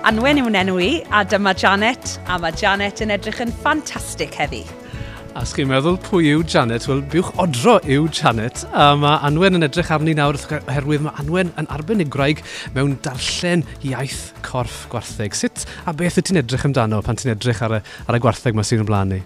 Anwen yw'n enw i, a dyma Janet, a mae Janet yn edrych yn ffantastig heddi. A sgyn meddwl pwy yw Janet? Wel, biwch odro yw Janet. A mae Anwen yn edrych arni nawr oherwydd mae Anwen yn arbenigraig mewn darllen iaith corff gwartheg. Sut a beth y ti'n edrych amdano pan ti'n edrych ar y, ar y gwartheg mae sy'n ymlaen ni?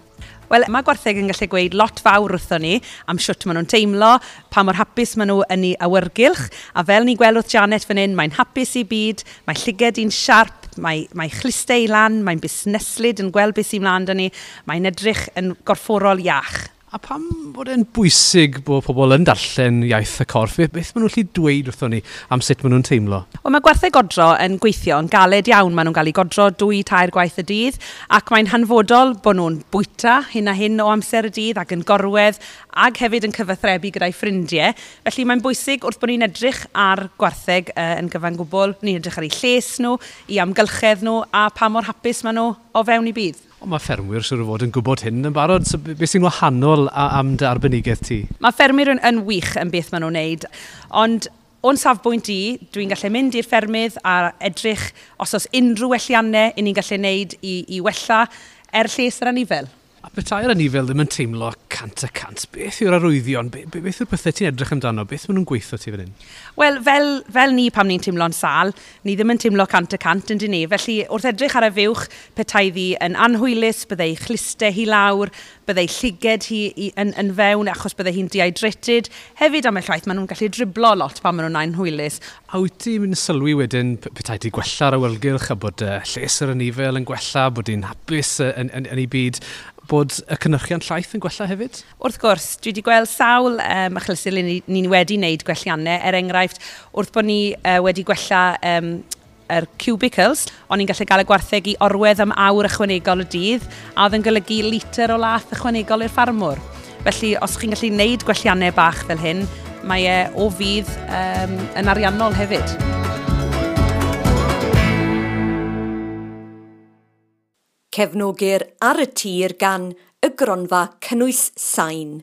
Wel, mae gwartheg yn gallu gweud lot fawr wrthon ni am siwt maen nhw'n teimlo, pa mor hapus maen nhw yn ei awyrgylch, a fel ni gwelwyd Janet fan hyn, mae'n hapus i byd, mae llyged i'n siarp, Mae, mae chlistau lan, mae'n busneslyd yn gweld beth sy'n mlaen dyn ni, mae'n edrych yn gorfforol iach. A pam bod e'n bwysig bod pobl yn darllen iaith y corff? Beth, beth maen nhw'n lli dweud wrthon ni am sut maen nhw'n teimlo? Wel, mae gwerthau godro yn gweithio yn galed iawn. Maen nhw'n cael eu godro dwy tair gwaith y dydd ac mae'n hanfodol bod nhw'n bwyta hyn a hyn o amser y dydd ac yn gorwedd ac hefyd yn cyfathrebu gyda'i ffrindiau. Felly mae'n bwysig wrth bod ni'n edrych ar gwartheg uh, yn gyfan gwbl. Ni'n edrych ar eu lles nhw, i amgylchedd nhw a pa mor hapus maen nhw o fewn i bydd. Ond mae ffermwyr siwr o fod yn gwybod hyn yn barod. So, beth sy'n wahanol am dy arbenigedd ti? Mae ffermwyr yn, yn wych yn beth maen nhw'n wneud. Ond o'n safbwynt i, dwi'n gallu mynd i'r ffermydd a edrych os oes unrhyw welliannau i ni'n gallu wneud i, i wella er lles yr anifel. A bethau yr anifel ddim yn teimlo cant a cant, beth yw'r arwyddion, beth, beth yw'r pethau ti'n edrych amdano, beth maen nhw'n gweithio ti fan hyn? Wel, fel, fel ni pam ni'n teimlo'n sal, ni ddim yn teimlo cant a cant yn dyn ni. Felly, wrth edrych ar y fywch, petai ddi yn anhwylus, byddai chlistau hi lawr, byddai lliged hi i, yn, yn fewn achos byddai hi'n dehydrated. Hefyd am y llaeth, maen nhw'n gallu driblo lot pan maen nhw'n anhwylus. A wyt ti'n mynd sylwi wedyn petai di gwella'r awyrgylch a bod uh, lles yr anifel yn gwella, bod hi'n hapus uh, yn, yn, yn, yn ei byd bod y cynyrchiant llaeth yn gwella hefyd? Wrth gwrs, dwi wedi gweld sawl um, achlysur ni'n ni wedi wneud gwelliannau. Er enghraifft, wrth bod ni uh, wedi gwella um, er cubicles, o'n i'n gallu gael y gwartheg i orwedd am awr ychwanegol y dydd, a oedd yn golygu litr o lath ychwanegol i'r ffarmwr. Felly, os chi'n gallu gwneud gwelliannau bach fel hyn, mae e o fydd um, yn ariannol hefyd. cefnogir ar y tir gan y gronfa cynnwys sain.